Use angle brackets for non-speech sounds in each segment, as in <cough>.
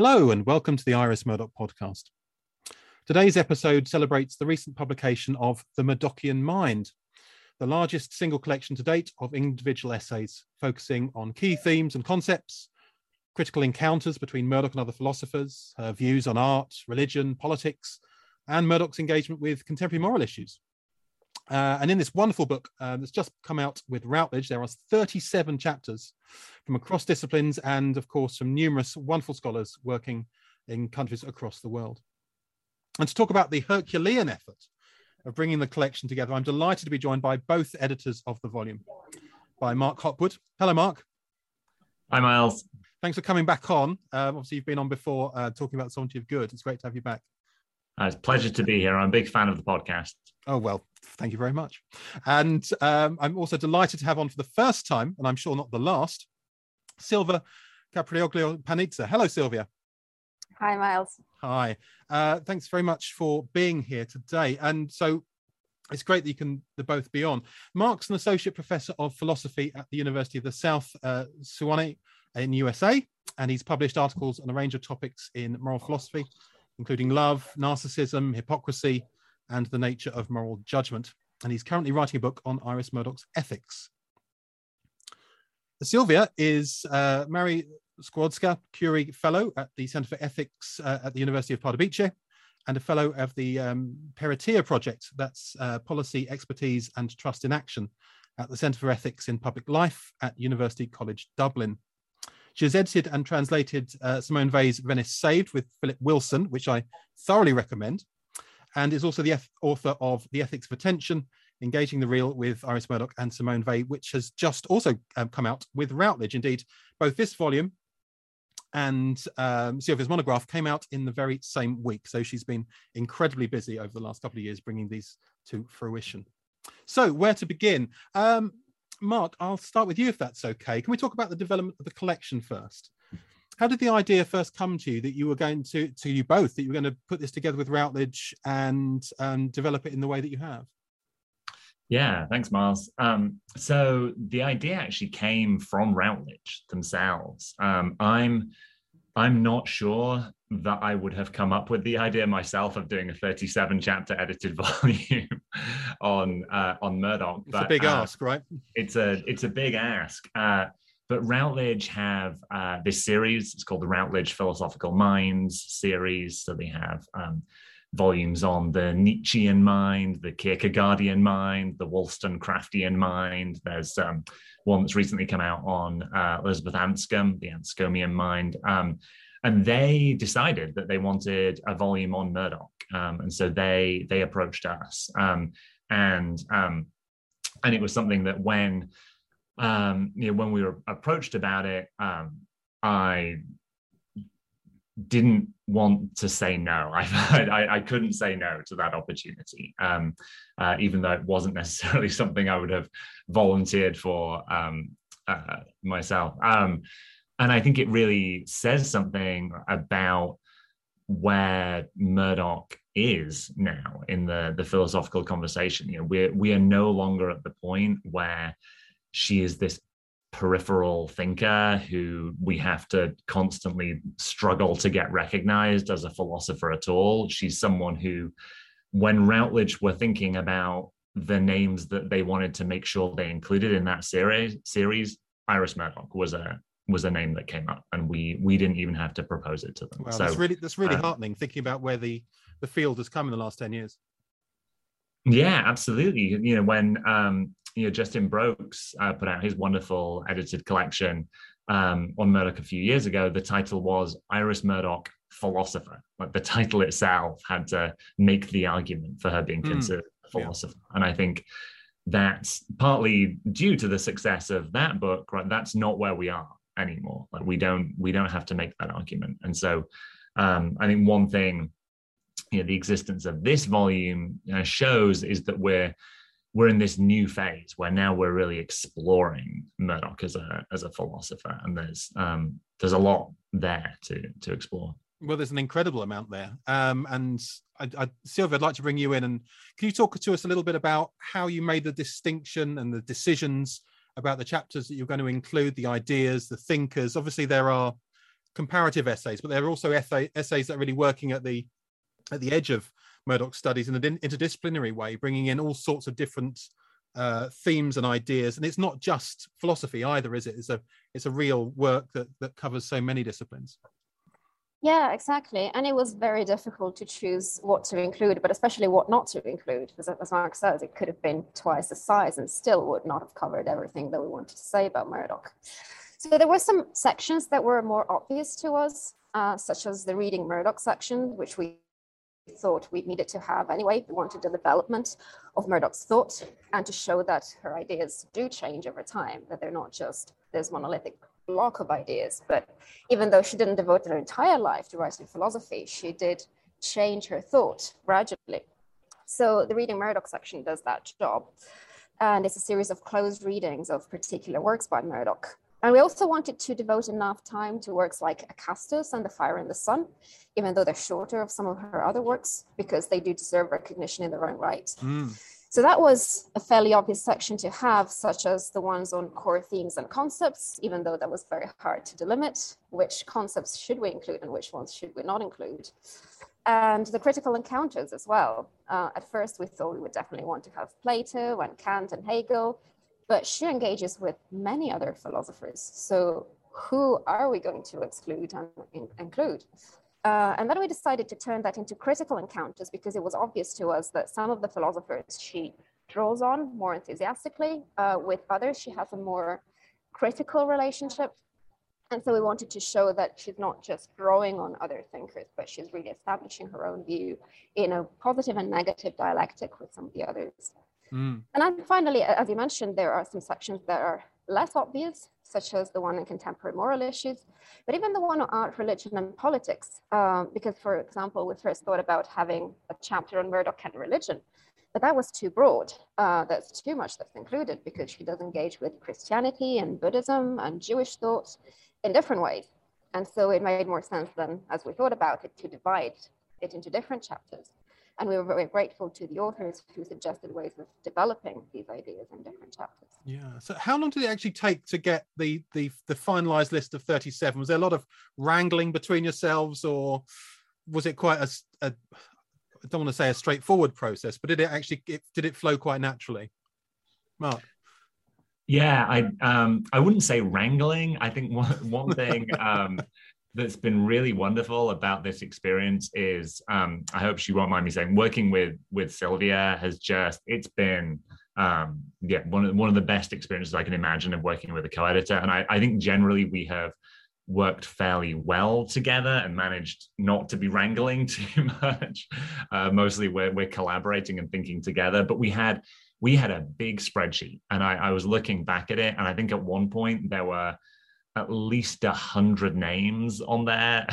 Hello, and welcome to the Iris Murdoch podcast. Today's episode celebrates the recent publication of The Murdochian Mind, the largest single collection to date of individual essays focusing on key themes and concepts, critical encounters between Murdoch and other philosophers, her views on art, religion, politics, and Murdoch's engagement with contemporary moral issues. Uh, and in this wonderful book uh, that's just come out with Routledge, there are 37 chapters from across disciplines and, of course, from numerous wonderful scholars working in countries across the world. And to talk about the Herculean effort of bringing the collection together, I'm delighted to be joined by both editors of the volume, by Mark Hopwood. Hello, Mark. Hi, Miles. Thanks for coming back on. Um, obviously, you've been on before uh, talking about the Sovereignty of Good. It's great to have you back. Uh, it's a pleasure to be here. I'm a big fan of the podcast. Oh, well, thank you very much. And um, I'm also delighted to have on for the first time, and I'm sure not the last, Silvia Caprioglio Panizza. Hello, Silvia. Hi, Miles. Hi. Uh, thanks very much for being here today. And so it's great that you can both be on. Mark's an associate professor of philosophy at the University of the South, uh, Sewanee in USA, and he's published articles on a range of topics in moral philosophy, including love, narcissism, hypocrisy, and the nature of moral judgment. And he's currently writing a book on Iris Murdoch's ethics. Silvia is uh, Marie Skłodowska Curie Fellow at the Center for Ethics uh, at the University of Pardubice and a fellow of the um, PEriTiA Project, that's uh, Policy, Expertise and Trust in Action at the Center for Ethics in Public Life at University College Dublin. She has edited and translated uh, Simone Weil's Venice Saved with Philip Wilson, which I thoroughly recommend, and is also the eth- author of The Ethics of Attention, Engaging the Real with Iris Murdoch and Simone Weil, which has just also um, come out with Routledge. Indeed, both this volume and um, monograph came out in the very same week. So she's been incredibly busy over the last couple of years bringing these to fruition. So, where to begin? Um, Mark, I'll start with you if that's okay. Can we talk about the development of the collection first? How did the idea first come to you that you were going to, to you both, that you were going to put this together with Routledge and um, develop it in the way that you have? Yeah, thanks, Miles. Um, so the idea actually came from Routledge themselves. Um, I'm I'm not sure that I would have come up with the idea myself of doing a 37 chapter edited <laughs> volume <laughs> on uh, on Murdoch. It's but, a big uh, ask, right? It's a it's a big ask. Uh, but Routledge have uh, this series. It's called the Routledge Philosophical Minds series. So they have um, volumes on the Nietzschean mind, the Kierkegaardian mind, the Wollstonecraftian mind. There's um, one that's recently come out on uh, Elizabeth Anscombe, the Anscombian mind. Um, and they decided that they wanted a volume on Murdoch, um, and so they they approached us, um, and um, and it was something that when um, you know when we were approached about it, I didn't want to say no. <laughs> I, I, I couldn't say no to that opportunity, um, uh, even though it wasn't necessarily <laughs> something I would have volunteered for um, uh, myself. Um, and I think it really says something about where Murdoch is now in the the philosophical conversation. You know, we're we are no longer at the point where she is this peripheral thinker who we have to constantly struggle to get recognized as a philosopher at all. She's someone who, when Routledge were thinking about the names that they wanted to make sure they included in that series, series Iris Murdoch was a was a name that came up, and we we didn't even have to propose it to them. Wow, so, that's really that's really um, heartening thinking about where the the field has come in the last ten years. Yeah, absolutely. You know, when um, you know Justin Broackes uh, put out his wonderful edited collection um, on Murdoch a few years ago, the title was Iris Murdoch Philosopher. Like the title itself had to make the argument for her being hmm. considered mm, a philosopher. Yeah. And I think that's partly due to the success of that book, right? That's not where we are anymore. Like we don't we don't have to make that argument. And so um, I think one thing you know the existence of this volume uh, shows is that we're we're in this new phase where now we're really exploring Murdoch as a as a philosopher, and there's um, there's a lot there to to explore. Well, there's an incredible amount there, um, and I, I, Silvia, I'd like to bring you in, and can you talk to us a little bit about how you made the distinction and the decisions about the chapters that you're going to include, the ideas, the thinkers? Obviously, there are comparative essays, but there are also essay, essays that are really working at the at the edge of Murdoch studies in an interdisciplinary way, bringing in all sorts of different uh, themes and ideas. And it's not just philosophy either, is it? It's a it's a real work that that covers so many disciplines. Yeah, exactly. And it was very difficult to choose what to include, but especially what not to include. Because as Mark says, it could have been twice the size and still would not have covered everything that we wanted to say about Murdoch. So there were some sections that were more obvious to us, uh, such as the reading Murdoch section, which we thought we needed to have anyway. We wanted the development of Murdoch's thought and to show that her ideas do change over time, that they're not just this monolithic block of ideas. But even though she didn't devote her entire life to writing philosophy, she did change her thought gradually. So the Reading Murdoch section does that job. And it's a series of closed readings of particular works by Murdoch. And we also wanted to devote enough time to works like Acastos and The Fire and the Sun, even though they're shorter of some of her other works, because they do deserve recognition in their own right. Mm. So that was a fairly obvious section to have, such as the ones on core themes and concepts, even though that was very hard to delimit. Which concepts should we include and which ones should we not include? And the critical encounters as well. Uh, at first, we thought we would definitely want to have Plato and Kant and Hegel, but she engages with many other philosophers. So who are we going to exclude and in- include? Uh, and then we decided to turn that into critical encounters because it was obvious to us that some of the philosophers she draws on more enthusiastically, uh, with others she has a more critical relationship. And so we wanted to show that she's not just drawing on other thinkers, but she's really establishing her own view in a positive and negative dialectic with some of the others. Mm. And then finally, as you mentioned, there are some sections that are less obvious, such as the one in contemporary moral issues, but even the one on art, religion, and politics. Um, because, for example, we first thought about having a chapter on Murdoch and religion, but that was too broad. Uh, that's too much that's included because she does engage with Christianity and Buddhism and Jewish thought in different ways. And so it made more sense then, as we thought about it, to divide it into different chapters. And we were very grateful to the authors who suggested ways of developing these ideas in different chapters. Yeah. So how long did it actually take to get the the the finalized list of 37? Was there a lot of wrangling between yourselves or was it quite a, a I don't want to say a straightforward process, but did it actually it, did it flow quite naturally? Mark. Yeah, I um I wouldn't say wrangling. I think one one thing um that's been really wonderful about this experience is um, I hope she won't mind me saying working with with Silvia has just it's been um, yeah one of one of the best experiences I can imagine of working with a co-editor. And I, I think generally we have worked fairly well together and managed not to be wrangling <laughs> too much. Uh, mostly we're, we're collaborating and thinking together but we had we had a big spreadsheet and I, I was looking back at it and I think at one point there were at least a hundred names on there.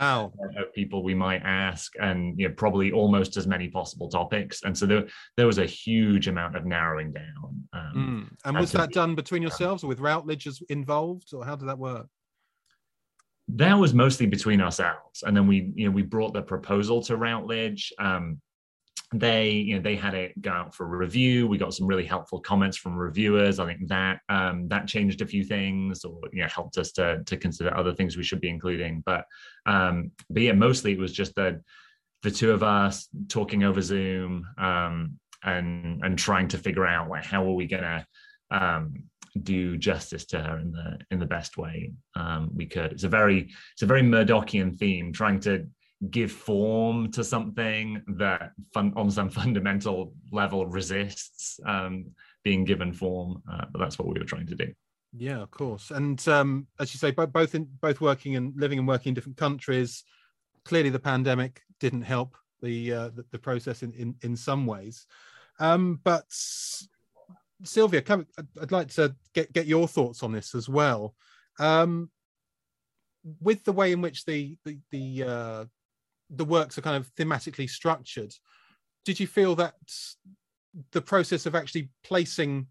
Wow, <laughs> of people we might ask, and you know, probably almost as many possible topics. And so there, there was a huge amount of narrowing down. Um, mm. And was that done between yourselves or with Routledge involved, or how did that work? That was mostly between ourselves, and then we, you know, we brought the proposal to Routledge. Um, they you know they had it go out for review. We got some really helpful comments from reviewers. I think that um, that changed a few things or you know helped us to to consider other things we should be including. But um but yeah mostly it was just the the two of us talking over zoom um and and trying to figure out like how are we gonna um do justice to her in the in the best way um, we could. It's a very it's a very Murdochian theme, trying to give form to something that fun, on some <laughs> fundamental level resists um, being given form. Uh, but that's what we were trying to do. Yeah, of course. And um, as you say, both in both working and living and working in different countries. Clearly, the pandemic didn't help the uh, the, the, process in, in in some ways. Um, but Silvia, come, I'd like to get get your thoughts on this as well. Um, with the way in which the the, the uh, the works are kind of thematically structured did you feel that the process of actually placing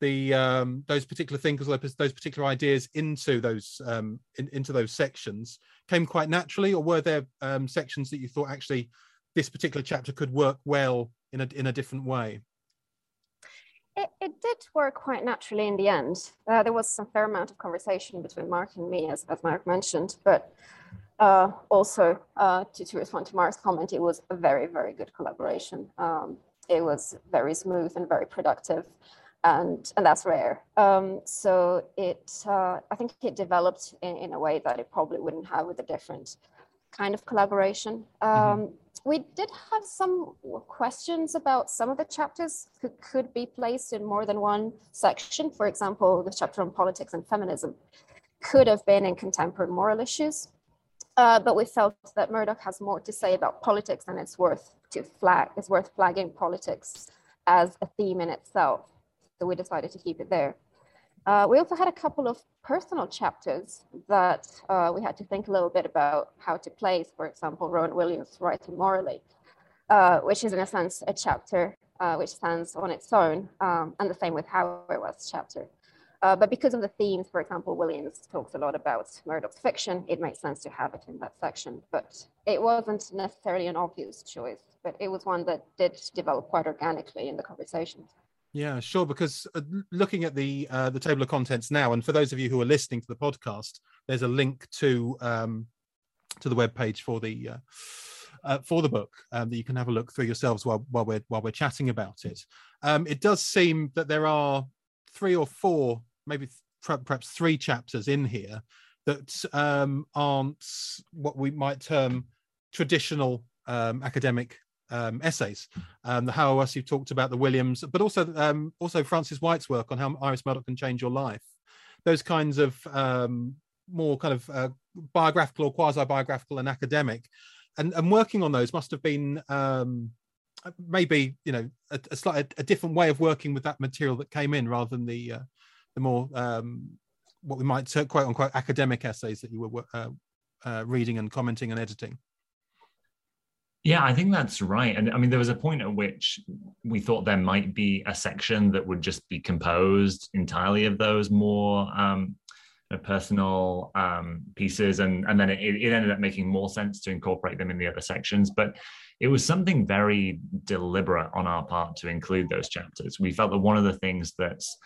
the um, those particular things those particular ideas into those um, in, into those sections came quite naturally or were there um, sections that you thought actually this particular chapter could work well in a in a different way it, it, did work quite naturally in the end. Uh, there was some fair amount of conversation between Mark and me, as, as Mark mentioned, but uh, also uh, to, to respond to Mark's comment, it was a very, very good collaboration. Um, it was very smooth and very productive, and, and that's rare. Um, so it, uh, I think it developed in, in, a way that it probably wouldn't have with a different kind of collaboration. Mm-hmm. Um, mm-hmm we did have some questions about some of the chapters could, could be placed in more than one section. For example, the chapter on politics and feminism could have been in contemporary moral issues. Uh, but we felt that Murdoch has more to say about politics and it's worth to flag, it's worth flagging politics as a theme in itself. So we decided to keep it there. Uh, we also had a couple of personal chapters that uh, we had to think a little bit about how to place, for example, Rowan Williams' Writing Morally, uh, which is in a sense a chapter uh, which stands on its own, um, and the same with Hauerwas chapter. Uh, but because of the themes, for example, Williams talks a lot about Murdoch's fiction, it makes sense to have it in that section. But it wasn't necessarily an obvious choice, but it was one that did develop quite organically in the conversations. Yeah, sure. Because uh, looking at the uh, the table of contents now, and for those of you who are listening to the podcast, there's a link to um, to the web page for the uh, uh, for the book um, that you can have a look through yourselves while while we're while we're chatting about it. Um, it does seem that there are three or four, maybe perhaps three chapters in here that um, aren't what we might term traditional um, academic um, essays. Um, the Hauerwas you talked about, the Williams, but also um, also Frances White's work on how Iris Murdoch can change your life. Those kinds of um, more kind of uh, biographical or quasi-biographical and academic, and, and working on those must have been maybe you know a, a slight a different way of working with that material that came in rather than the uh, the more um, what we might quote unquote academic essays that you were uh, uh, reading and commenting and editing. Yeah, I think that's right. And I mean, there was a point at which we thought there might be a section that would just be composed entirely of those more um, personal um, pieces. And, and then it, it ended up making more sense to incorporate them in the other sections. But it was something very deliberate on our part to include those chapters. We felt that one of the things that's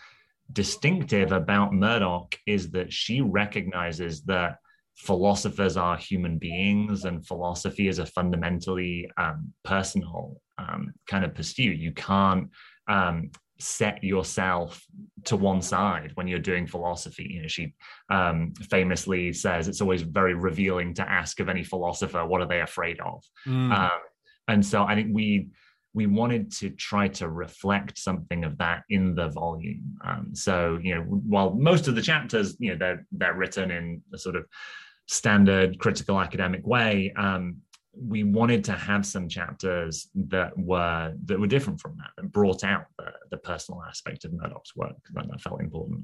distinctive about Murdoch is that she recognizes that philosophers are human beings and philosophy is a fundamentally um, personal um, kind of pursuit. You can't um, set yourself to one side when you're doing philosophy. You know, she um, famously says it's always very revealing to ask of any philosopher what are they afraid of. Mm. and so I think we we wanted to try to reflect something of that in the volume. Um, so, you know, while most of the chapters, you know, they're they're written in a sort of standard critical academic way, um, we wanted to have some chapters that were that were different from that, that brought out the, the personal aspect of Murdoch's work that, that felt important.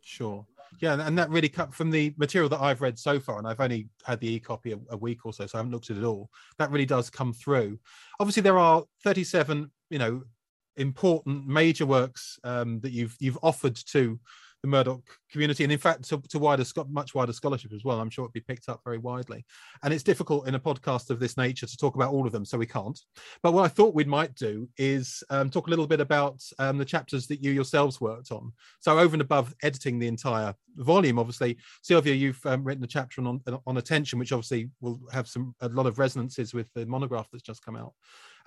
Sure. Yeah, and that really cut from the material that I've read so far, and I've only had the e-copy a, a week or so, so I haven't looked at it all. That really does come through. Obviously, there are 37, you know, important major works um, that you've you've offered to the Murdoch community, and in fact to, to wider, much wider scholarship as well. I'm sure it'd be picked up very widely. And it's difficult in a podcast of this nature to talk about all of them, so we can't. But what I thought we might do is um, talk a little bit about um, the chapters that you yourselves worked on. So over and above editing the entire volume, obviously, Silvia, you've um, written a chapter on, on attention, which obviously will have some a lot of resonances with the monograph that's just come out.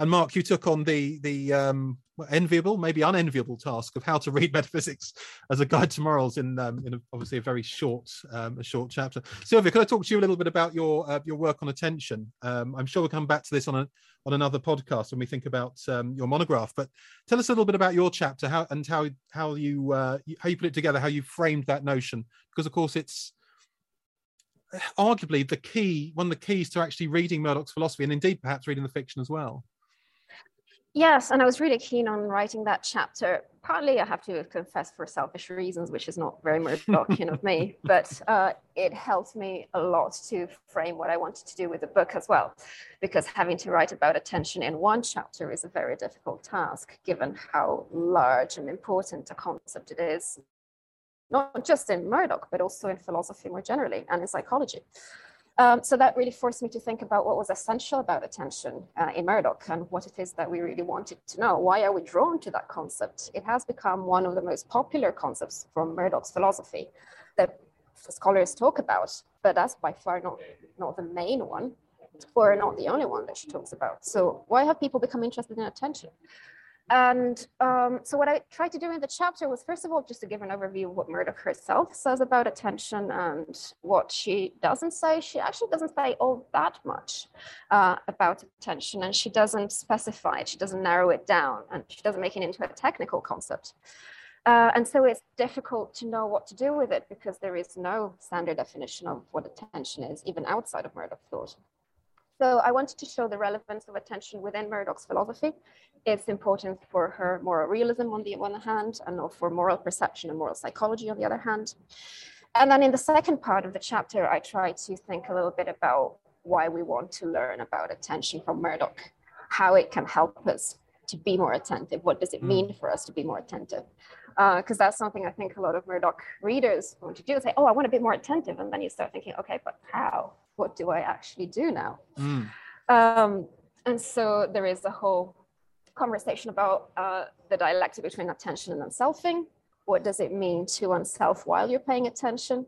And Mark, you took on the the um, enviable, maybe unenviable task of how to read <laughs> metaphysics as a guide to morals in, um, in a, obviously a very short um, a short chapter. Silvia, could I talk to you a little bit about your uh, your work on attention? Um, I'm sure we'll come back to this on a on another podcast when we think about um, your monograph. But tell us a little bit about your chapter, how and how how you uh, how you put it together, how you framed that notion, because of course it's arguably the key one of the keys to actually reading Murdoch's philosophy and indeed perhaps reading the fiction as well. Yes, and I was really keen on writing that chapter. Partly, I have to confess, for selfish reasons, which is not very Murdochian of me, <laughs> but uh, it helped me a lot to frame what I wanted to do with the book as well. Because having to write about attention in one chapter is a very difficult task, given how large and important a concept it is, not just in Murdoch, but also in philosophy more generally and in psychology. Um, so that really forced me to think about what was essential about attention uh, in Murdoch and what it is that we really wanted to know. Why are we drawn to that concept? It has become one of the most popular concepts from Murdoch's philosophy that scholars talk about, but that's by far not, not the main one or not the only one that she talks about. So why have people become interested in attention? And um, so what I tried to do in the chapter was, first of all, just to give an overview of what Murdoch herself says about attention and what she doesn't say. She actually doesn't say all that much uh, about attention and she doesn't specify it. She doesn't narrow it down and she doesn't make it into a technical concept. Uh, and so it's difficult to know what to do with it because there is no standard definition of what attention is, even outside of Murdoch thought. So I wanted to show the relevance of attention within Murdoch's philosophy, its importance for her moral realism on the one hand, and for moral perception and moral psychology on the other hand. And then in the second part of the chapter, I try to think a little bit about why we want to learn about attention from Murdoch, how it can help us to be more attentive. What does it mean mm. for us to be more attentive? Because uh, that's something I think a lot of Murdoch readers want to do. Say, oh, I want to be more attentive. And then you start thinking, okay, but how? What do I actually do now? Mm. Um, and so there is a whole conversation about uh, the dialectic between attention and unselfing. What does it mean to unself while you're paying attention?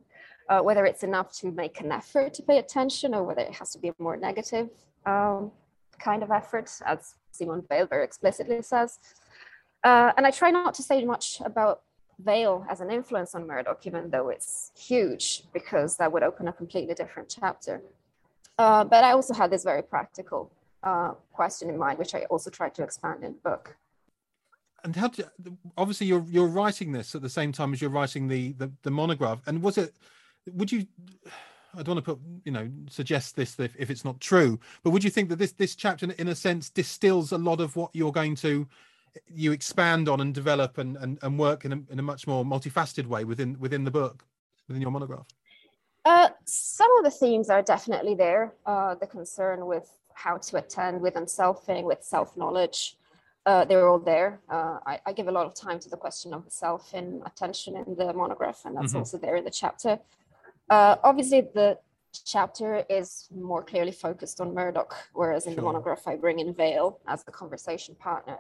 Uh, whether it's enough to make an effort to pay attention or whether it has to be a more negative um, kind of effort, as Simone Weil very explicitly says. Uh, and I try not to say much about Weil as an influence on Murdoch, even though it's huge, because that would open a completely different chapter. Uh, but I also had this very practical uh, question in mind, which I also tried to expand in the book. And how do, obviously you're you're writing this at the same time as you're writing the, the the monograph. And was it? Would you? I don't want to put you know suggest this if, if it's not true, but would you think that this this chapter in a sense distills a lot of what you're going to you expand on and develop and, and, and work in a, in a much more multifaceted way within within the book, within your monograph? Uh, some of the themes are definitely there. Uh, the concern with how to attend with unselfing, with self knowledge, uh, they're all there. Uh, I, I, give a lot of time to the question of the self in attention in the monograph, and that's mm-hmm. also there in the chapter. Uh, obviously, the chapter is more clearly focused on Murdoch, whereas in sure. the monograph, I bring in Weil as the conversation partner.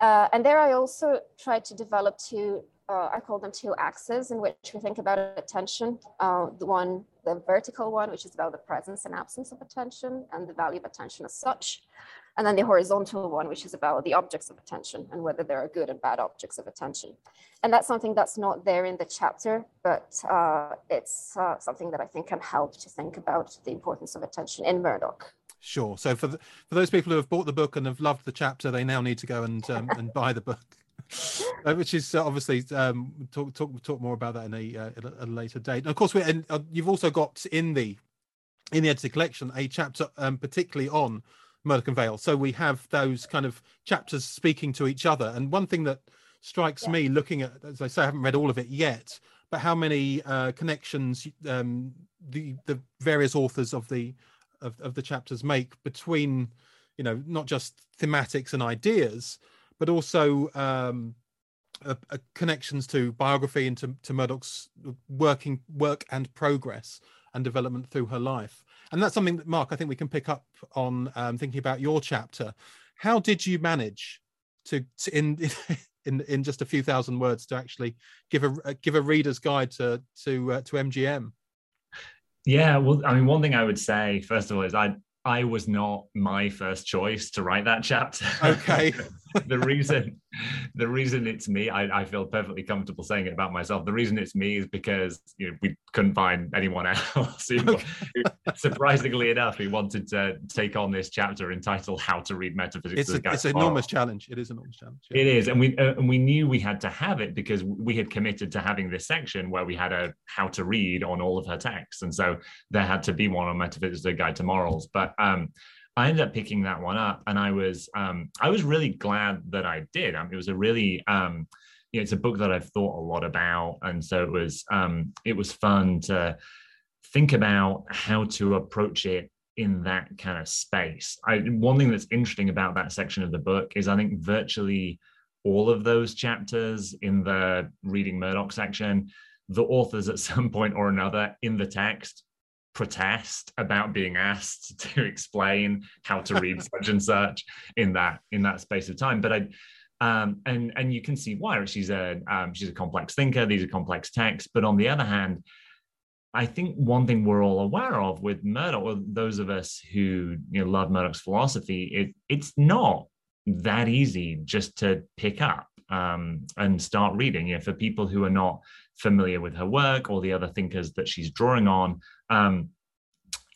Uh, and there I also tried to develop two, uh, I call them two axes in which we think about attention. Uh, the one, the vertical one, which is about the presence and absence of attention and the value of attention as such. And then the horizontal one, which is about the objects of attention and whether there are good and bad objects of attention. And that's something that's not there in the chapter, but uh, it's uh, something that I think can help to think about the importance of attention in Murdoch. Sure. So for the, for those people who have bought the book and have loved the chapter, they now need to go and um, <laughs> and buy the book, uh, which is uh, obviously um, talk talk talk more about that in a, uh, a later date. And of course, we and uh, you've also got in the in the edited collection a chapter um, particularly on Murdoch and Weil. So we have those kind of chapters speaking to each other. And one thing that strikes yeah. me, looking at as I say, I haven't read all of it yet, but how many uh, connections um, the the various authors of the of, of the chapters make between you know not just thematics and ideas but also um, connections to biography and to, to Murdoch's working work and progress and development through her life. And that's something that Mark, I think we can pick up on um, thinking about your chapter. How did you manage to, to in, <laughs> in in just a few thousand words to actually give a give a reader's guide to to uh, to MGM? Yeah, well, I mean, one thing I would say first of all is I I was not my first choice to write that chapter. Okay. <laughs> the reason the reason it's me, I, I, feel perfectly comfortable saying it about myself. The reason it's me is because you know, we couldn't find anyone else who, okay. who, <laughs> surprisingly enough, who wanted to take on this chapter entitled "How to Read Metaphysics." It's, a, it's an enormous challenge. It is an enormous challenge. Yeah. It is, and we uh, and we knew we had to have it because we had committed to having this section where we had a how to read on all of her texts, and so there had to be one on Metaphysics: A Guide to Morals. But um, I ended up picking that one up, and I was um, I was really glad that I did. I mean, it was a really um, you know, it's a book that I've thought a lot about, and so it was um, it was fun to think about how to approach it in that kind of space. I, one thing that's interesting about that section of the book is I think virtually all of those chapters in the reading Murdoch section, the authors at <laughs> some point or another in the text protest about being asked <laughs> to explain how to read <laughs> such and such in that in that space of time. But I um, and and you can see why she's a um, she's a complex thinker. These are complex texts, but on the other hand, I think one thing we're all aware of with Murdoch, or those of us who you know love Murdoch's philosophy, it, it's not that easy just to pick up um, and start reading. Know, for people who are not familiar with her work or the other thinkers that she's drawing on, um,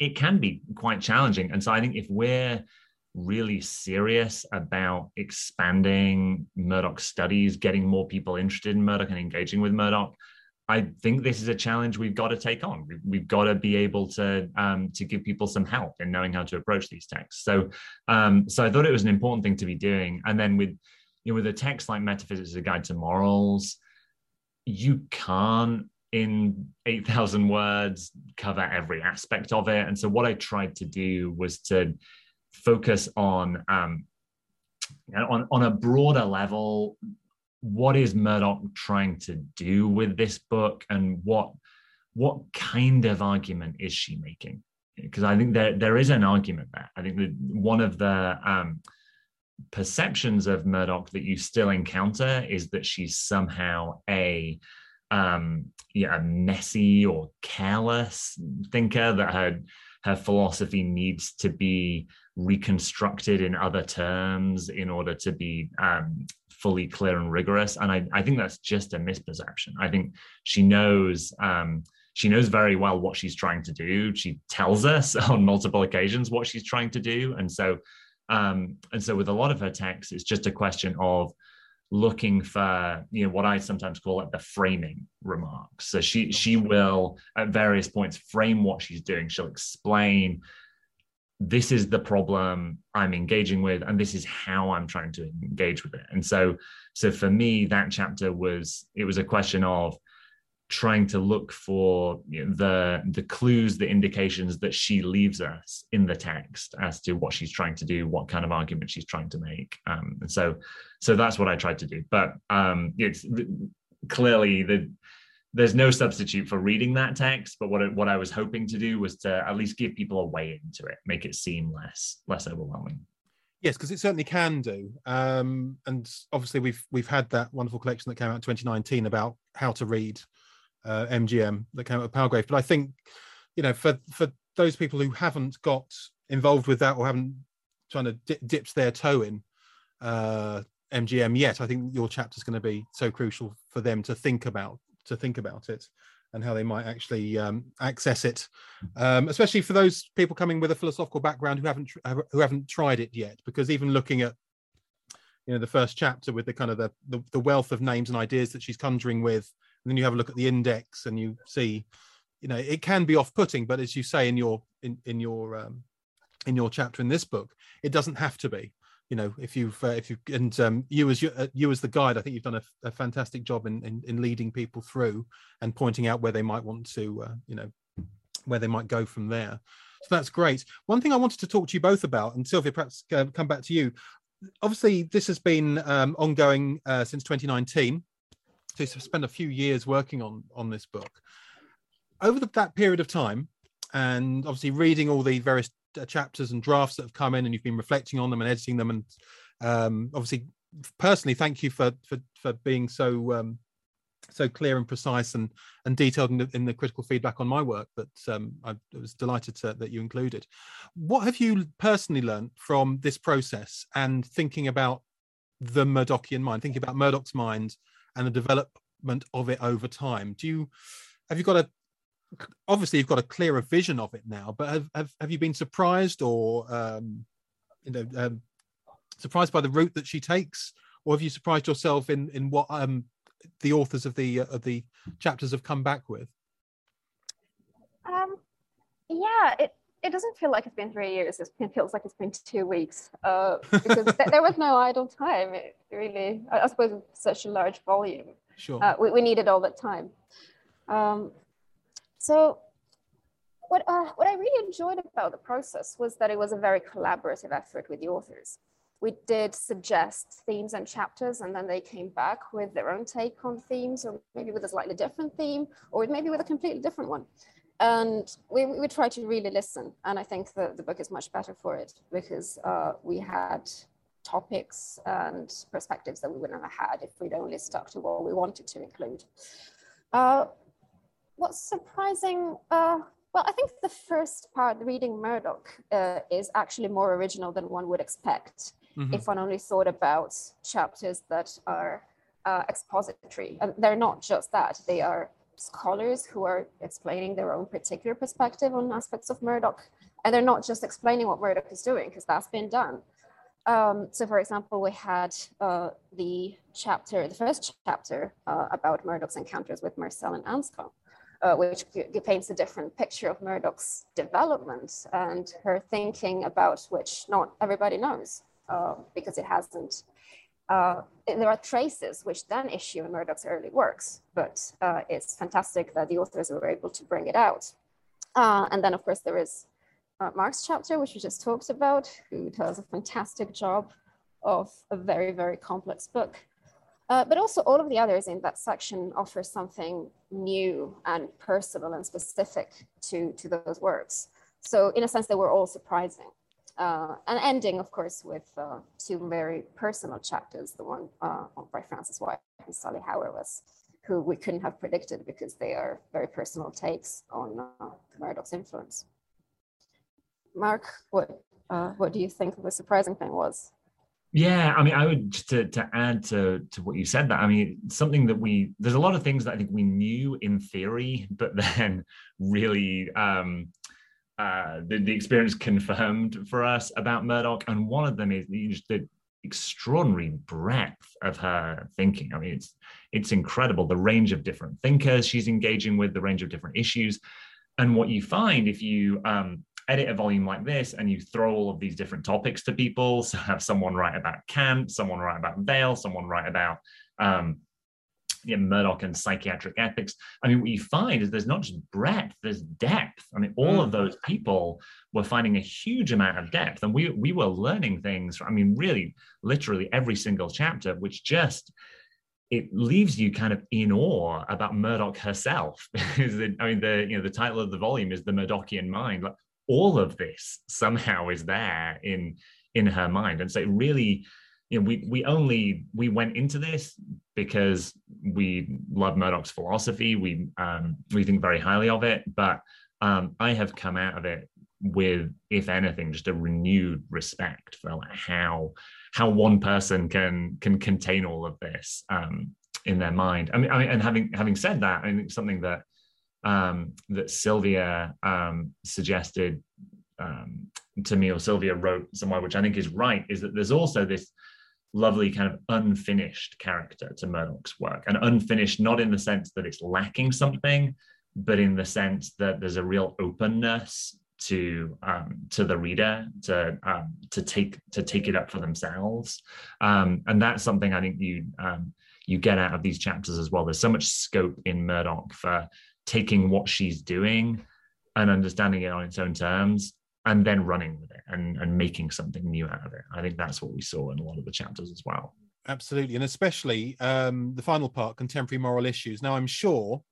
it can be quite challenging. And so I think if we're really serious about expanding Murdoch studies, getting more people interested in Murdoch and engaging with Murdoch, I think this is a challenge we've got to take on. We've, we've got to be able to um, to give people some help in knowing how to approach these texts. So, um, so I thought it was an important thing to be doing. And then with you know with a text like Metaphysics is a Guide to Morals, you can't in 8,000 words cover every aspect of it. And so what I tried to do was to focus on um, on, on a broader level what is Murdoch trying to do with this book and what what kind of argument is she making? Because I think there there is an argument there. I think that one of the um, perceptions of Murdoch that you still encounter is that she's somehow a um, yeah, a messy or careless thinker that her her philosophy needs to be reconstructed in other terms in order to be um, fully clear and rigorous. And I, I think that's just a misperception. I think she knows um, she knows very well what she's trying to do. She tells us <laughs> on multiple occasions what she's trying to do. And so um, and so with a lot of her texts, it's just a question of looking for you know what I sometimes call it the framing remarks. So she she will at various points frame what she's doing. She'll explain this is the problem I'm engaging with, and this is how I'm trying to engage with it. And so, so for me, that chapter was it was a question of trying to look for you know, the the clues, the indications that she leaves us in the text as to what she's trying to do, what kind of argument she's trying to make. Um, and so, so that's what I tried to do. But um, it's clearly the there's no substitute for reading that text but what, what i was hoping to do was to at least give people a way into it make it seem less less overwhelming yes because it certainly can do um, and obviously we've we've had that wonderful collection that came out in 2019 about how to read uh, mgm that came out of palgrave but i think you know for for those people who haven't got involved with that or haven't trying to dip, dipped their toe in uh, mgm yet i think your chapter is going to be so crucial for them to think about to think about it and how they might actually um, access it, um, especially for those people coming with a philosophical background who haven't who haven't tried it yet. Because even looking at you know the first chapter with the kind of the, the, the wealth of names and ideas that she's conjuring with, and then you have a look at the index and you see, you know, it can be off-putting. But as you say in your in in your um, in your chapter in this book, it doesn't have to be. You know if you've uh, if you and um, you as you, uh, you as the guide i think you've done a, a fantastic job in, in, in leading people through and pointing out where they might want to uh, you know where they might go from there. So that's great. One thing i wanted to talk to you both about and silvia perhaps uh, come back to you. Obviously this has been um, ongoing uh, since 2019 you've spent a few years working on on this book over the, that period of time and obviously reading all the various uh, chapters and drafts that have come in and you've been reflecting on them and editing them and um, obviously personally thank you for for for being so um, so clear and precise and and detailed in the, in the critical feedback on my work that um, I was delighted to, that you included. What have you personally learned from this process and thinking about the Murdochian mind, thinking about Murdoch's mind and the development of it over time? Do you have you got a obviously you've got a clearer vision of it now but have have, have you been surprised or um, you know um, surprised by the route that she takes or have you surprised yourself in in what um, the authors of the uh, of the chapters have come back with um yeah it it doesn't feel like it's been three years. It feels like it's been two weeks uh, because th- there was no idle time. It really, I, I suppose, such a large volume. Sure. Uh, we, we needed all that time. Um, so what, uh, what I really enjoyed about the process was that it was a very collaborative effort with the authors. We did suggest themes and chapters, and then they came back with their own take on themes, or maybe with a slightly different theme, or maybe with a completely different one. And we, we try to really listen. And I think the, the book is much better for it because uh, we had topics and perspectives that we wouldn't have had if we'd only stuck to what we wanted to include. Uh, what's surprising? Uh, well, I think the first part, reading Murdoch, uh, is actually more original than one would expect mm-hmm. if one only thought about chapters that are uh, expository. And they're not just that, they are scholars who are explaining their own particular perspective on aspects of Murdoch. And they're not just explaining what Murdoch is doing, because that's been done. Um, so, for example, we had uh, the chapter, the first chapter uh, about Murdoch's encounters with Marcel and Anscombe, uh, which paints a different picture of Murdoch's development and her thinking about which not everybody knows uh, because it hasn't. Uh, there are traces which then issue in Murdoch's early works, but uh, it's fantastic that the authors were able to bring it out. and then, of course, there is uh, Mark's chapter, which we just talked about, who does a fantastic job of a very, very complex book. Uh, but also all of the others in that section offer something new and personal and specific to, to those works. So in a sense, they were all surprising. Uh, and ending, of course, with uh, two very personal chapters, the one uh, by Frances White and Stanley Hauerwas, who we couldn't have predicted because they are very personal takes on uh, Murdoch's influence. Mark, what uh, what do you think the surprising thing was? Yeah, I mean, I would just to, to add to to what you said. That I mean, something that we there's a lot of things that I think we knew in theory, but <laughs> then really um, uh, the the experience confirmed for us about Murdoch, and one of them is the extraordinary breadth of her thinking. I mean, it's it's incredible the range of different thinkers she's engaging with, the range of different issues, and what you find if you um, edit a volume like this and you throw all of these different topics to people. So have someone write about Kant, someone write about Weil, someone write about um, yeah, Murdoch and psychiatric ethics. I mean, what you find is there's not just breadth, there's depth. I mean, all mm. of those people were finding a huge amount of depth, and we we were learning things. I mean, really, literally every single chapter, which just it leaves you kind of in awe about Murdoch herself. <laughs> I mean, the you know the title of the volume is the Murdochian Mind. Like all of this somehow is there in in her mind and so it really you know we we only we went into this because we love murdoch's philosophy. We um we think very highly of it. But um i have come out of it with if anything just a renewed respect for like how how one person can can contain all of this um in their mind. I mean, I mean and having having said that i mean something that um, that Silvia um, suggested um, to me, or Silvia wrote somewhere, which I think is right, is that there's also this lovely kind of unfinished character to Murdoch's work, and unfinished not in the sense that it's lacking something, but in the sense that there's a real openness to um, to the reader to um, to take to take it up for themselves, um, and that's something I think you um, you get out of these chapters as well. There's so much scope in Murdoch for taking what she's doing and understanding it on its own terms and then running with it and, and making something new out of it. I think that's what we saw in a lot of the chapters as well. Absolutely. And especially um, the final part, contemporary moral issues. Now, I'm sure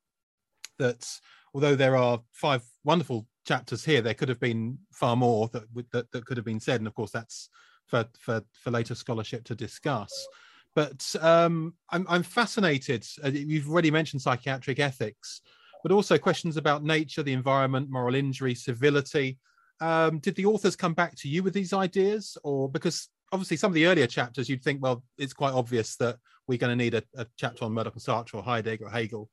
that although there are five wonderful chapters here, there could have been far more that, that, that could have been said. And of course, that's for, for, for later scholarship to discuss. But um, I'm, I'm fascinated. You've already mentioned psychiatric ethics but also questions about nature, the environment, moral injury, civility. Um, did the authors come back to you with these ideas, or because obviously some of the earlier chapters you'd think, well, it's quite obvious that we're going to need a, a chapter on Murdoch and Sartre or Heidegger or Hegel,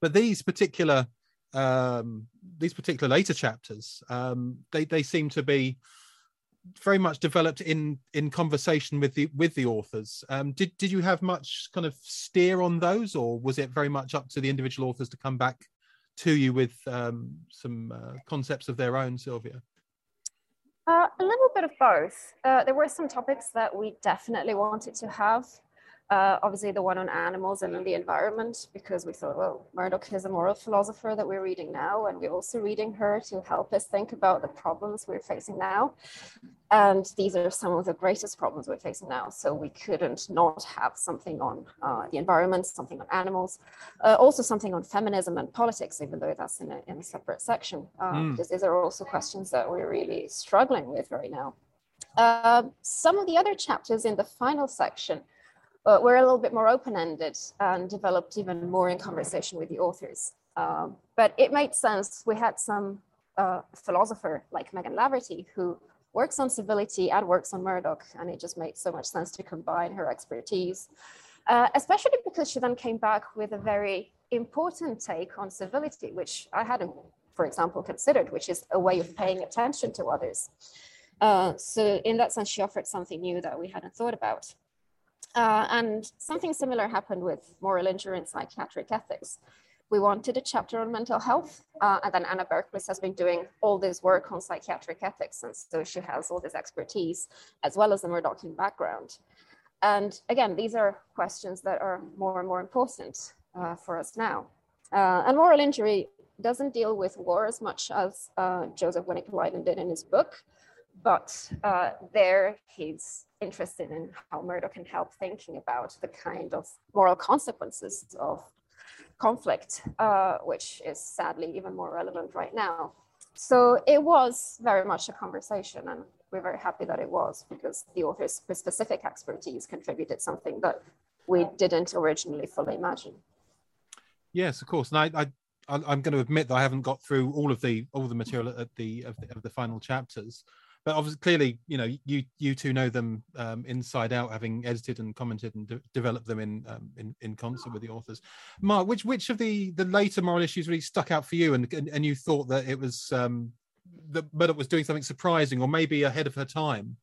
but these particular um, these particular later chapters, um, they they seem to be very much developed in in conversation with the with the authors. Um, did did you have much kind of steer on those, or was it very much up to the individual authors to come back to you with um, some uh, concepts of their own, Silvia? Uh, a little bit of both. Uh, there were some topics that we definitely wanted to have Uh, obviously, the one on animals and the environment, because we thought, well, Murdoch is a moral philosopher that we're reading now, and we're also reading her to help us think about the problems we're facing now. And these are some of the greatest problems we're facing now. So we couldn't not have something on uh, the environment, something on animals, uh, also something on feminism and politics, even though that's in a, in a separate section, mm. because these are also questions that we're really struggling with right now. Uh, some of the other chapters in the final section we're a little bit more open-ended and developed even more in conversation with the authors. Um, but it made sense. We had some uh, philosopher like Megan Laverty who works on civility and works on Murdoch, and it just made so much sense to combine her expertise, uh, especially because she then came back with a very important take on civility, which I hadn't, for example, considered, which is a way of paying attention to others. Uh, so in that sense, she offered something new that we hadn't thought about. Uh, and something similar happened with moral injury and psychiatric ethics. We wanted a chapter on mental health, uh, and then Anna Bergqvist has been doing all this work on psychiatric ethics, and so she has all this expertise as well as the Murdochian background. And again, these are questions that are more and more important uh, for us now. Uh, and moral injury doesn't deal with war as much as uh, Joseph Wiinikka-Lydon did in his book, but uh, there he's interested in how Murdoch can help thinking about the kind of moral consequences of conflict, uh, which is sadly even more relevant right now. So it was very much a conversation, and we're very happy that it was because the author's specific expertise contributed something that we didn't originally fully imagine. Yes, of course, and I, I I'm going to admit that I haven't got through all of the all the material at the of the, of the final chapters but obviously clearly you know you you two know them um, inside out having edited and commented and de- developed them in, um, in in concert with the authors. Mark which which of the the later moral issues really stuck out for you? And and, and you thought that it was um that Murdoch was doing something surprising or maybe ahead of her time?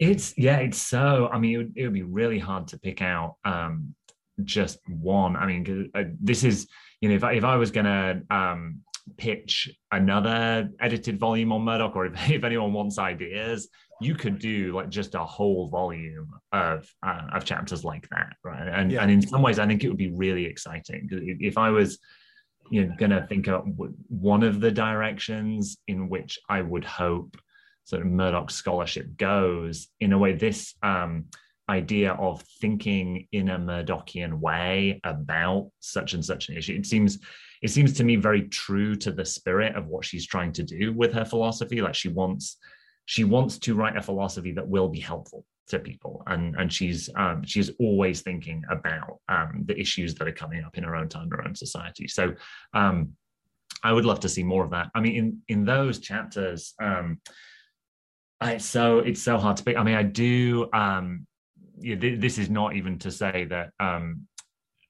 It's yeah it's so i mean it would, it would be really hard to pick out um just one. I mean uh, this is you know if I, if I was gonna um pitch another edited volume on Murdoch, or if, <laughs> if anyone wants ideas, you could do like just a whole volume of uh, of chapters like that, right? And yeah. and in some ways, I think it would be really exciting. If I was, you know, going to think of one of the directions in which I would hope sort of Murdoch scholarship goes, in a way, this um, idea of thinking in a Murdochian way about such and such an issue, it seems it seems to me very true to the spirit of what she's trying to do with her philosophy. Like she wants she wants to write a philosophy that will be helpful to people. And and she's um, she's always thinking about um, the issues that are coming up in her own time her own society. So um, i would love to see more of that. I mean in in those chapters um, it's so it's so hard to pick. I mean i do um yeah, th- this is not even to say that um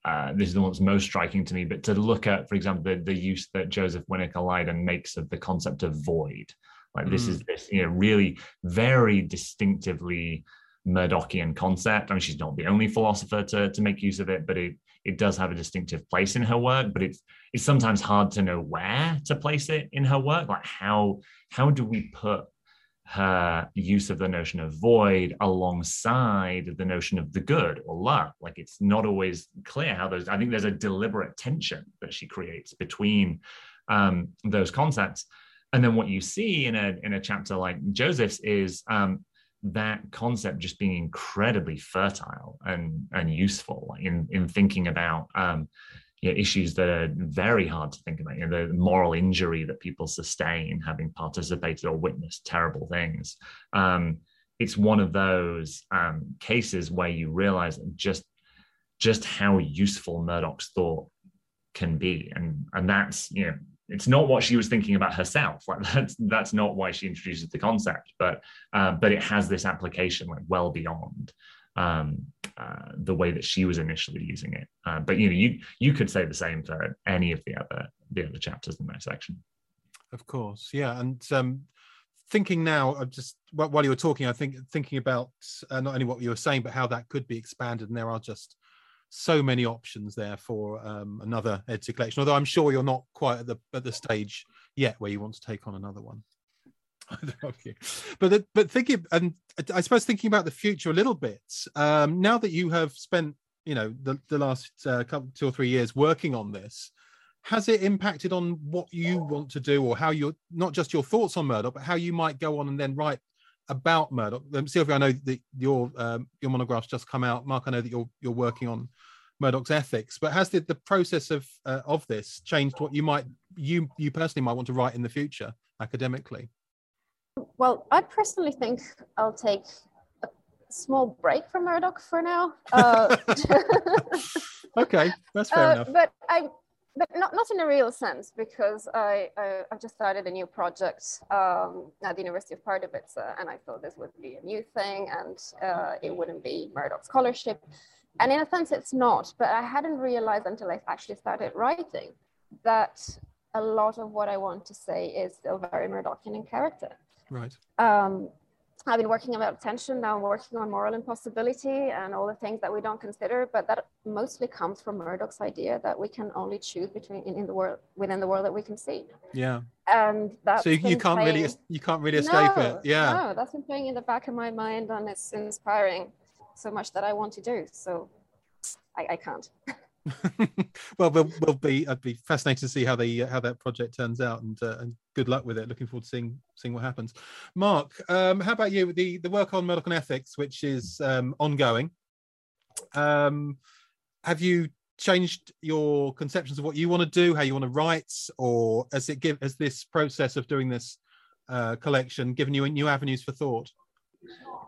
uh, this is the one that's most striking to me, but to look at, for example, the, the use that Joseph Wiinikka-Lydon makes of the concept of void. Like this mm. is this, you know, really very distinctively Murdochian concept. I mean, she's not the only philosopher to, to make use of it, but it it does have a distinctive place in her work. But it's it's sometimes hard to know where to place it in her work. Like how how do we put her use of the notion of void alongside the notion of the good or love. Like it's not always clear how those, I think there's a deliberate tension that she creates between um, those concepts. And then what you see in a, in a chapter like Joseph's is um, that concept just being incredibly fertile and, and useful in, in thinking about um, you know, issues that are very hard to think about. You know, the moral injury that people sustain having participated or witnessed terrible things. Um, it's one of those um, cases where you realize just just how useful Murdoch's thought can be, and and that's you know it's not what she was thinking about herself. Like <laughs> that's that's not why she introduces the concept, but uh, but it has this application like well beyond um, uh, the way that she was initially using it. Uh, but you know, you you could say the same for any of the other the other chapters in that section. Of course, yeah, and um, thinking now, uh, just while you were talking, I think thinking about uh, not only what you were saying, but how that could be expanded, and there are just so many options there for um, another edited collection. Although I'm sure you're not quite at the at the stage yet where you want to take on another one. <laughs> but but thinking and I suppose thinking about the future a little bit. Um, now that you have spent you know the the last uh, couple two or three years working on this, has it impacted on what you want to do or how you're not just your thoughts on Murdoch, but how you might go on and then write about Murdoch? Um, Silvia, I know that your um, your monograph's just come out. Mark, I know that you're you're working on Murdoch's ethics, but has the, the process of uh, of this changed what you might you you personally might want to write in the future academically? Well, I personally think I'll take a small break from Murdoch for now. Uh, <laughs> okay, that's fair uh, enough. But I, but not, not in a real sense because I, I have just started a new project um, at the University of Pardubice, and I thought this would be a new thing and uh, it wouldn't be Murdoch scholarship. And in a sense, it's not. But I hadn't realized until I actually started writing that a lot of what I want to say is still very Murdochian in character. Right. Um, I've been working about attention. Now I'm working on moral impossibility and all the things that we don't consider, but that mostly comes from Murdoch's idea that we can only choose between in, in the world within the world that we can see. Yeah. And that so you, you can't playing, really you can't really escape no, it. Yeah. No, that's been playing in the back of my mind and it's inspiring so much that I want to do. So I, I can't. <laughs> well, we'll, we'll be. I'd be fascinated to see how the how that project turns out, and uh, and good luck with it. Looking forward to seeing seeing what happens. Mark, um, how about you? The the work on medical ethics, which is um, ongoing. Um, have you changed your conceptions of what you want to do, how you want to write, or has it give has this process of doing this uh, collection given you new avenues for thought?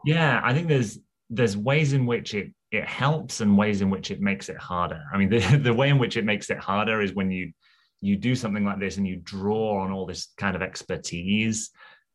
Yeah, I think there's there's ways in which it it helps and ways in which it makes it harder. I mean, <laughs> the, the way in which it makes it harder is when you you do something like this and you draw on all this kind of expertise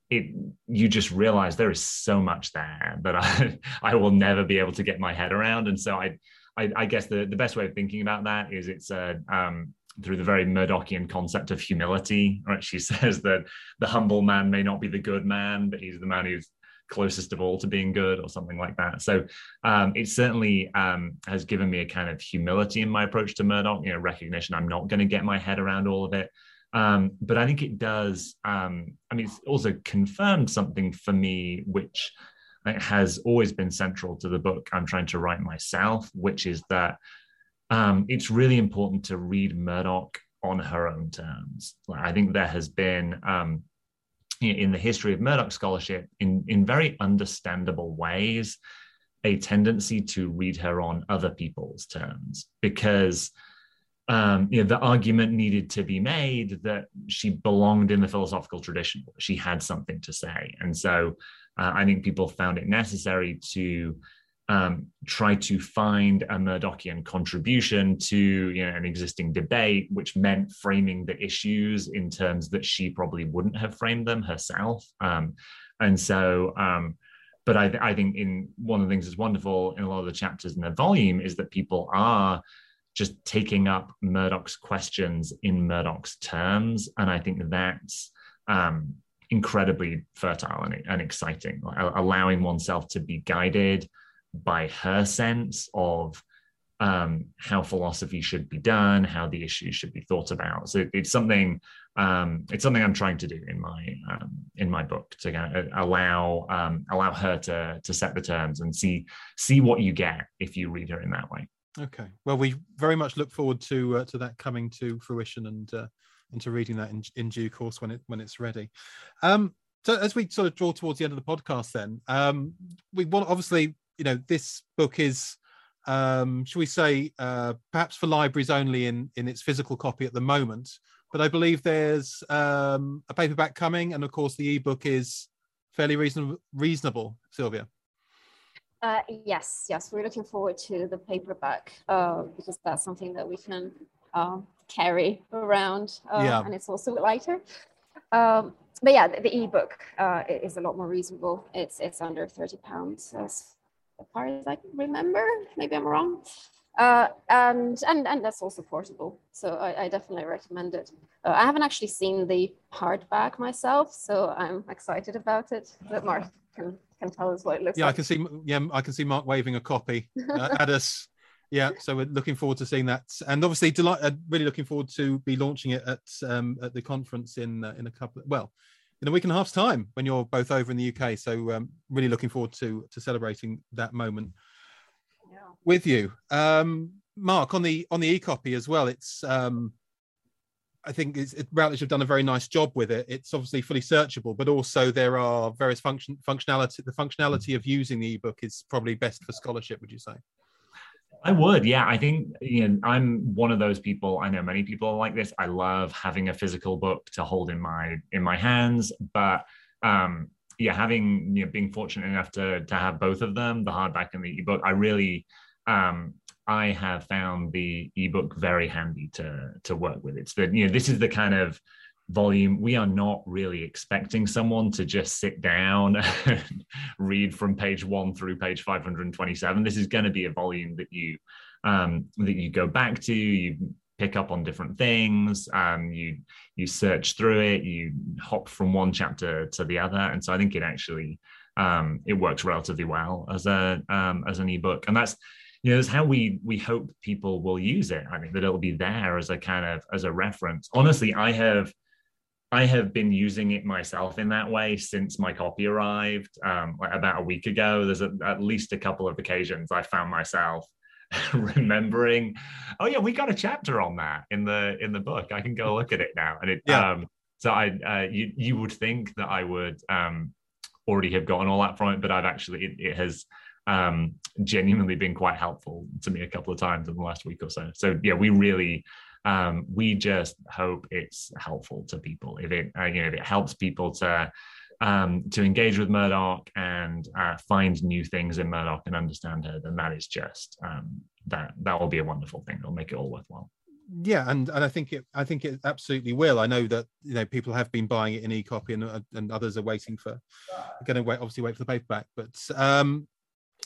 it you just realize there is so much there that <laughs> I I will never be able to get my head around and so I I, I guess the, the best way of thinking about that is it's a um, through the very Murdochian concept of humility, right? She <laughs> says that the humble man may not be the good man, but he's the man who's closest of all to being good or something like that. So um, it certainly um, has given me a kind of humility in my approach to Murdoch, you know, recognition I'm not going to get my head around all of it. Um, but I think it does, um, I mean, it's also confirmed something for me, which has always been central to the book I'm trying to write myself, which is that um, it's really important to read Murdoch on her own terms. I think there has been um, in the history of Murdoch scholarship in, in very understandable ways a tendency to read her on other people's terms because um, you know, the argument needed to be made that she belonged in the philosophical tradition. She had something to say. And so uh, I think people found it necessary to um, try to find a Murdochian contribution to you know, an existing debate, which meant framing the issues in terms that she probably wouldn't have framed them herself. Um, and so, um, but I, I, think in one of the things that's wonderful in a lot of the chapters in the volume is that people are just taking up Murdoch's questions in Murdoch's terms, and I think that's um, incredibly fertile and, and exciting, allowing oneself to be guided by her sense of um, how philosophy should be done, how the issues should be thought about. So it's something um, it's something I'm trying to do in my um, in my book to allow um, allow her to to set the terms and see see what you get if you read her in that way. Okay. Well, we very much look forward to uh, to that coming to fruition and uh, and to reading that in, in due course when it when it's ready. Um, so as we sort of draw towards the end of the podcast, then um, we want obviously you know this book is um shall we say uh perhaps for libraries only in in its physical copy at the moment but i believe there's um a paperback coming and of course the ebook is fairly reasonable reasonable. Silvia? Uh, yes yes we're looking forward to the paperback uh, because that's something that we can uh, carry around uh, yeah. and it's also lighter. Um, but yeah the, the ebook uh, is a lot more reasonable. It's it's under 30 pounds far as I can remember. Maybe I'm wrong. Uh, and and and that's also portable, so I, I definitely recommend it. Uh, I haven't actually seen the hardback myself, so I'm excited about it. But Mark can can tell us what it looks yeah, like. I can see. Yeah, I can see Mark waving a copy uh, at us. <laughs> Yeah, so we're looking forward to seeing that, and obviously, delight, uh, really looking forward to be launching it at um, at the conference in uh, in a couple. Of, well, in a week and a half's time when you're both over in the UK. So um, really looking forward to to celebrating that moment yeah. with you. Um, Mark on the on the e-copy as well. It's um, I think it's, it, Routledge have done a very nice job with it. It's obviously fully searchable, but also there are various function functionality. The functionality of using the ebook is probably best for scholarship. Would you say? I would, yeah. I think you know I'm one of those people. I know many people are like this. I love having a physical book to hold in my in my hands, but um, yeah, having you know being fortunate enough to to have both of them, the hardback and the ebook, I really um, I have found the ebook very handy to to work with. It's the you know this is the kind of volume we are not really expecting someone to just sit down <laughs> and read from page one through page 527 this is going to be a volume that you um, that you go back to you pick up on different things um, you you search through it you hop from one chapter to the other and so i think it actually um, it works relatively well as a um, as an ebook and that's you know, that's how we we hope people will use it. I mean, that it'll be there as a kind of as a reference. Honestly, I have I have been using it myself in that way since my copy arrived um, about a week ago. There's a, at least a couple of occasions I found myself <laughs> remembering, oh yeah, we got a chapter on that in the in the book. I can go look at it now, and it. Yeah. Um, so I, uh, you you would think that I would um, already have gotten all that from it, but I've actually it, it has um, genuinely been quite helpful to me a couple of times in the last week or so. So yeah, we really um, we just hope it's helpful to people. If it uh, you know if it helps people to um, to engage with Murdoch and uh, find new things in Murdoch and understand her, then that is just um, that that will be a wonderful thing. It'll make it all worthwhile. Yeah, and and I think it I think it absolutely will. I know that you know people have been buying it in e-copy and uh, and others are waiting for going to wait obviously wait for the paperback. But um,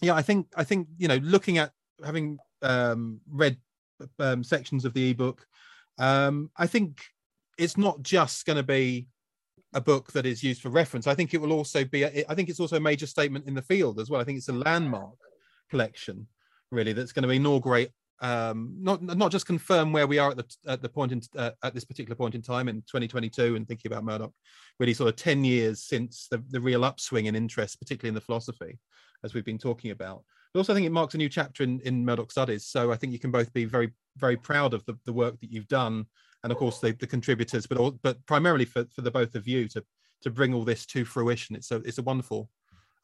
yeah, I think I think you know, looking at having um, read um, sections of the ebook, um, I think it's not just going to be a book that is used for reference. I think it will also be. A, I think it's also a major statement in the field as well. I think it's a landmark collection, really, that's going to inaugurate. Um, not not just confirm where we are at the at the point in uh, at this particular point in time in 2022 and thinking about Murdoch, really sort of 10 years since the, the real upswing in interest, particularly in the philosophy as we've been talking about. But also, I think it marks a new chapter in, in Murdoch Studies. So I think you can both be very, very proud of the, the work that you've done, and of course the, the contributors, but all, but primarily for, for the both of you to to bring all this to fruition. It's a it's a wonderful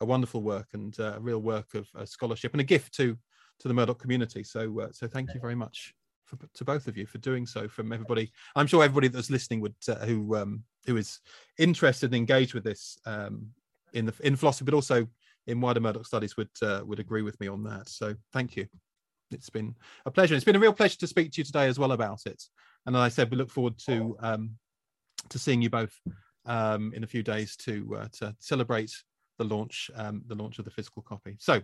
a wonderful work and uh, a real work of uh, scholarship and a gift to to the Murdoch community. So uh, so thank you very much for, to both of you for doing so. From everybody, I'm sure everybody that's listening would uh, who um, who is interested and engaged with this um, in the in philosophy, but also in wider Murdoch studies would uh, would agree with me on that. So thank you. It's been a pleasure. It's been a real pleasure to speak to you today as well about it. And as I said, we look forward to um, to seeing you both um, in a few days to uh, to celebrate the launch um, the launch of the physical copy. So,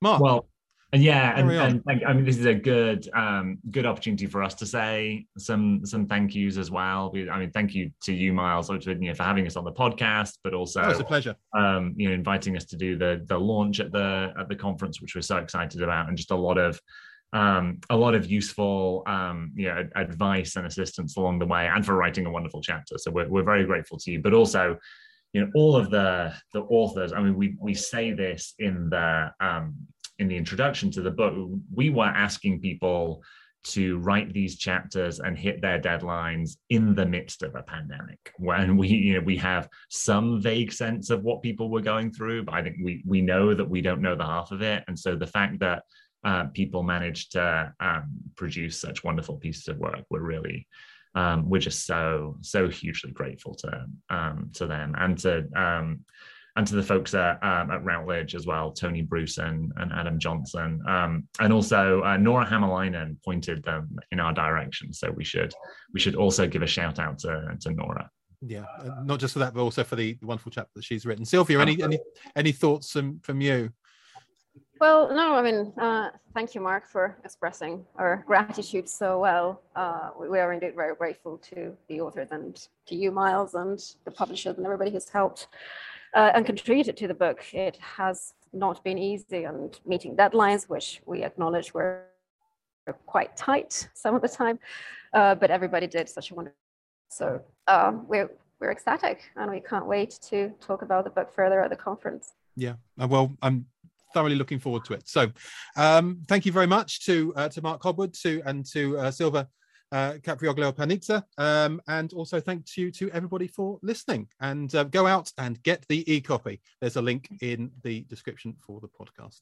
Mark. Well, and yeah, and, and thank, I mean, this is a good um, good opportunity for us to say some some thank yous as well. We, I mean, thank you to you, Miles, you know, for having us on the podcast, but also oh, it's a pleasure. Um, you know, inviting us to do the the launch at the at the conference, which we're so excited about, and just a lot of um, a lot of useful um, you know advice and assistance along the way, and for writing a wonderful chapter. So we're we're very grateful to you, but also you know all of the the authors i mean we we say this in the um in the introduction to the book, we were asking people to write these chapters and hit their deadlines in the midst of a pandemic. When we you know we have some vague sense of what people were going through but i think we we know that we don't know the half of it. And so the fact that uh, people managed to um, produce such wonderful pieces of work we're really um, we're just so so hugely grateful to um, to them and to um, and to the folks at, um, at Routledge as well, Tony Bruce and, and Adam Johnson. Um, and also uh, Nora Hämäläinen pointed them in our direction. So we should we should also give a shout out to, to Nora. Yeah, not just for that, but also for the wonderful chapter that she's written. Silvia, any any any thoughts from, from you? Well, no, I mean, uh, thank you, Mark, for expressing our gratitude so well. Uh, we are indeed very grateful to the authors and to you, Miles, and the publishers and everybody who's helped uh, and contributed to the book. It has not been easy and meeting deadlines, which we acknowledge were quite tight some of the time, uh, but everybody did such a wonderful. So uh, we're we're ecstatic and we can't wait to talk about the book further at the conference. Yeah, uh, well, I'm thoroughly looking forward to it. So, um, thank you very much to uh, to Mark Hopwood to and to uh, Silvia uh, Panizza, um, and also thank you to everybody for listening. And uh, go out and get the e-copy. There's a link in the description for the podcast.